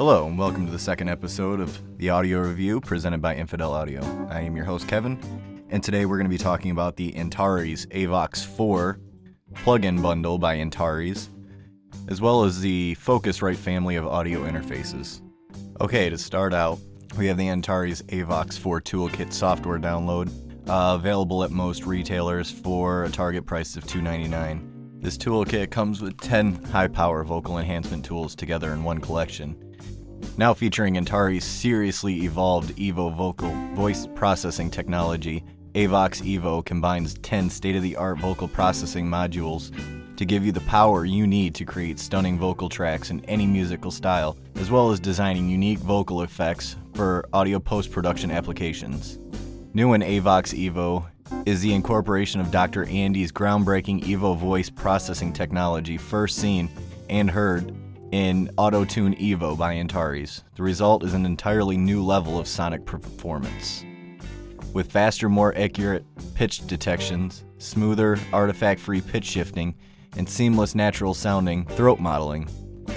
Hello, and welcome to the second episode of the audio review presented by Infidel Audio. I am your host, Kevin, and today we're going to be talking about the Antares Avox 4 plug-in bundle by Antares, as well as the Focusrite family of audio interfaces. Okay, to start out, we have the Antares Avox 4 Toolkit software download, uh, available at most retailers for a target price of $2.99. This toolkit comes with 10 high power vocal enhancement tools together in one collection. Now featuring Antares' seriously evolved Evo vocal voice processing technology, Avox Evo combines 10 state of the art vocal processing modules to give you the power you need to create stunning vocal tracks in any musical style, as well as designing unique vocal effects for audio post production applications. New in Avox Evo is the incorporation of Dr. Andy's groundbreaking Evo voice processing technology, first seen and heard in AutoTune Evo by Antares. The result is an entirely new level of sonic performance. With faster, more accurate pitch detections, smoother, artifact free pitch shifting, and seamless natural sounding throat modeling,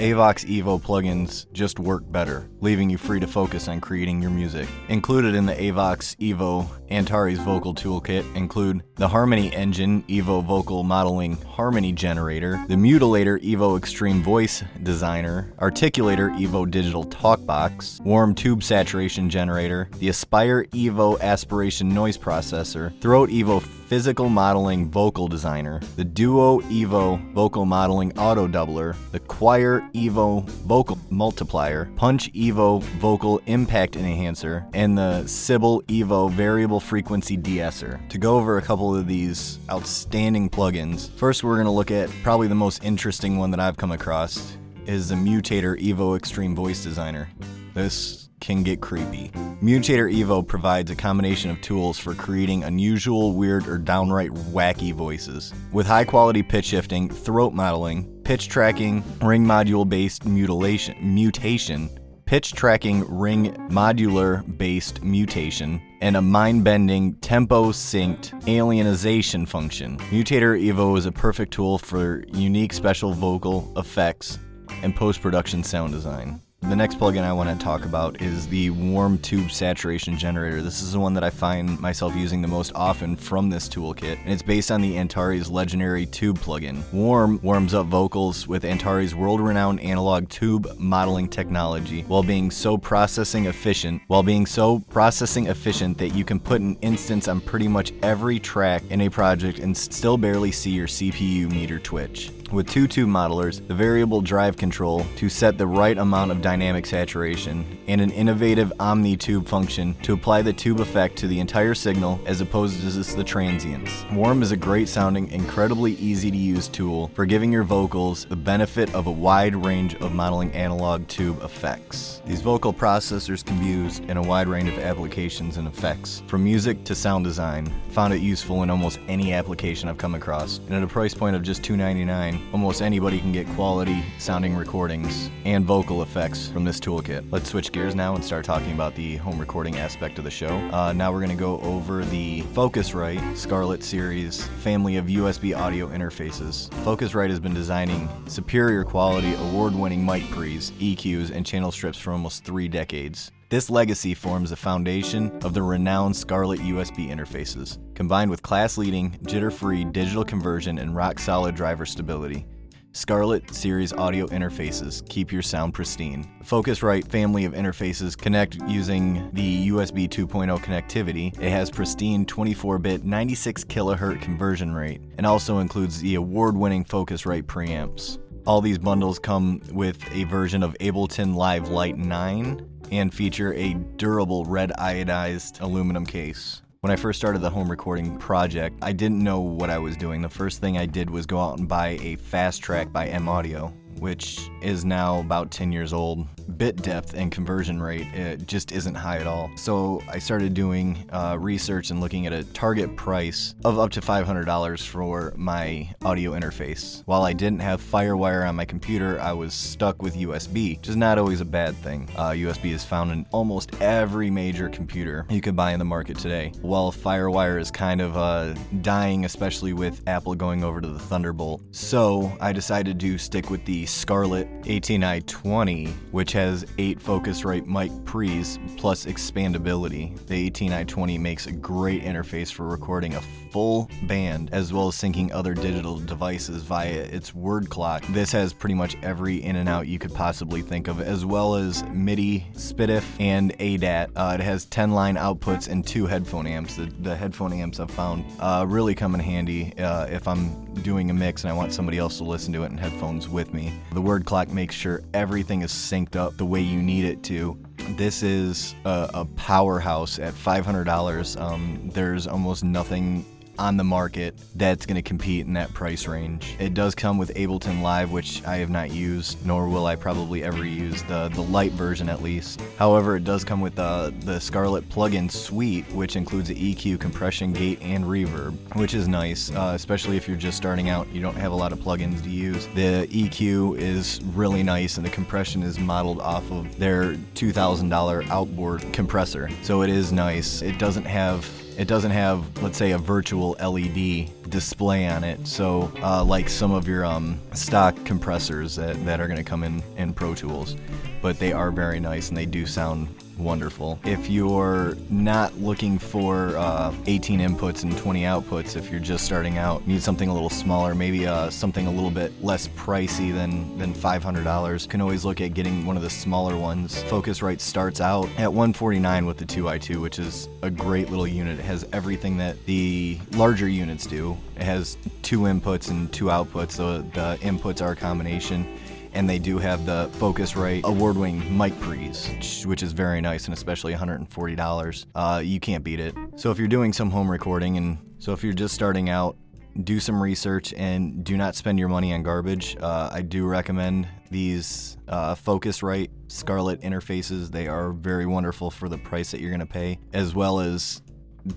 Avox Evo plugins just work better, leaving you free to focus on creating your music. Included in the Avox Evo Antares vocal toolkit include the Harmony Engine Evo Vocal Modeling Harmony Generator, the Mutilator Evo Extreme Voice Designer, Articulator Evo Digital Talkbox, Warm Tube Saturation Generator, the Aspire Evo Aspiration Noise Processor, Throat Evo Physical Modeling Vocal Designer, the Duo Evo Vocal Modeling Auto Doubler, the Choir Evo Vocal Multiplier, Punch Evo Vocal Impact Enhancer, and the Sybil Evo Variable Frequency De-esser. To go over a couple of these outstanding plugins, first we're going to look at probably the most interesting one that I've come across is the Mutator Evo Extreme Voice Designer. This can get creepy. Mutator Evo provides a combination of tools for creating unusual, weird, or downright wacky voices. With high quality pitch shifting, throat modeling, pitch tracking, ring module based mutilation, mutation, pitch tracking ring modular based mutation, and a mind bending tempo synced alienization function. Mutator Evo is a perfect tool for unique special vocal effects and post production sound design. The next plugin I want to talk about is the Warm Tube Saturation Generator. This is the one that I find myself using the most often from this toolkit, and it's based on the Antares legendary tube plugin. Warm warms up vocals with Antares world-renowned analog tube modeling technology while being so processing efficient, while being so processing efficient that you can put an instance on pretty much every track in a project and still barely see your CPU meter twitch with two tube modelers, the variable drive control to set the right amount of dynamic saturation, and an innovative Omni tube function to apply the tube effect to the entire signal as opposed to just the transients. Warm is a great sounding, incredibly easy to use tool for giving your vocals the benefit of a wide range of modeling analog tube effects. These vocal processors can be used in a wide range of applications and effects, from music to sound design. Found it useful in almost any application I've come across, and at a price point of just $2.99, almost anybody can get quality sounding recordings and vocal effects from this toolkit. Let's switch gears now and start talking about the home recording aspect of the show. Uh, now we're going to go over the Focusrite Scarlett series family of USB audio interfaces. Focusrite has been designing superior quality, award winning mic pre's, EQs, and channel strips for almost three decades. This legacy forms the foundation of the renowned Scarlett USB interfaces, combined with class leading, jitter free digital conversion and rock solid driver stability. Scarlett series audio interfaces keep your sound pristine. Focusrite family of interfaces connect using the USB 2.0 connectivity. It has pristine 24-bit 96 kHz conversion rate and also includes the award-winning Focusrite preamps. All these bundles come with a version of Ableton Live Lite 9 and feature a durable red iodized aluminum case. When I first started the home recording project, I didn't know what I was doing. The first thing I did was go out and buy a fast track by M Audio, which is now about 10 years old. Bit depth and conversion rate it just isn't high at all. So I started doing uh, research and looking at a target price of up to $500 for my audio interface. While I didn't have Firewire on my computer, I was stuck with USB, which is not always a bad thing. Uh, USB is found in almost every major computer you can buy in the market today. While Firewire is kind of uh, dying, especially with Apple going over to the Thunderbolt. So I decided to stick with the the Scarlett 18i20, which has 8 Focusrite mic pre's plus expandability. The 18i20 makes a great interface for recording a full band as well as syncing other digital devices via its word clock. This has pretty much every in and out you could possibly think of, as well as MIDI, SPDIF, and ADAT. Uh, it has 10 line outputs and two headphone amps. The, the headphone amps I've found uh, really come in handy uh, if I'm doing a mix and I want somebody else to listen to it in headphones with me. The word clock makes sure everything is synced up the way you need it to. This is a, a powerhouse at $500. Um, there's almost nothing on the market that's going to compete in that price range. It does come with Ableton Live, which I have not used, nor will I probably ever use the the light version at least. However, it does come with the the Scarlett plugin suite, which includes the EQ, compression, gate, and reverb, which is nice, uh, especially if you're just starting out. You don't have a lot of plugins to use. The EQ is really nice, and the compression is modeled off of their $2,000 outboard compressor, so it is nice. It doesn't have it doesn't have, let's say, a virtual LED display on it. So, uh, like some of your um, stock compressors that, that are going to come in in Pro Tools, but they are very nice and they do sound wonderful. If you're not looking for uh, 18 inputs and 20 outputs, if you're just starting out, need something a little smaller, maybe uh, something a little bit less pricey than than $500, can always look at getting one of the smaller ones. Focusrite starts out at 149 with the 2i2, which is a great little unit. It has everything that the larger units do. It has two inputs and two outputs, so the inputs are a combination and they do have the Focusrite award-winning mic pre's, which is very nice and especially $140. Uh, you can't beat it. So if you're doing some home recording, and so if you're just starting out, do some research and do not spend your money on garbage. Uh, I do recommend these uh, Focusrite Scarlett interfaces. They are very wonderful for the price that you're going to pay, as well as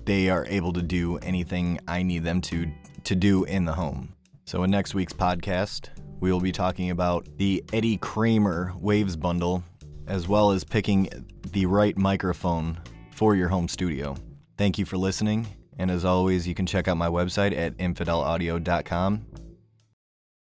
they are able to do anything I need them to to do in the home. So in next week's podcast, we will be talking about the Eddie Kramer Waves bundle, as well as picking the right microphone for your home studio. Thank you for listening, and as always, you can check out my website at infidelaudio.com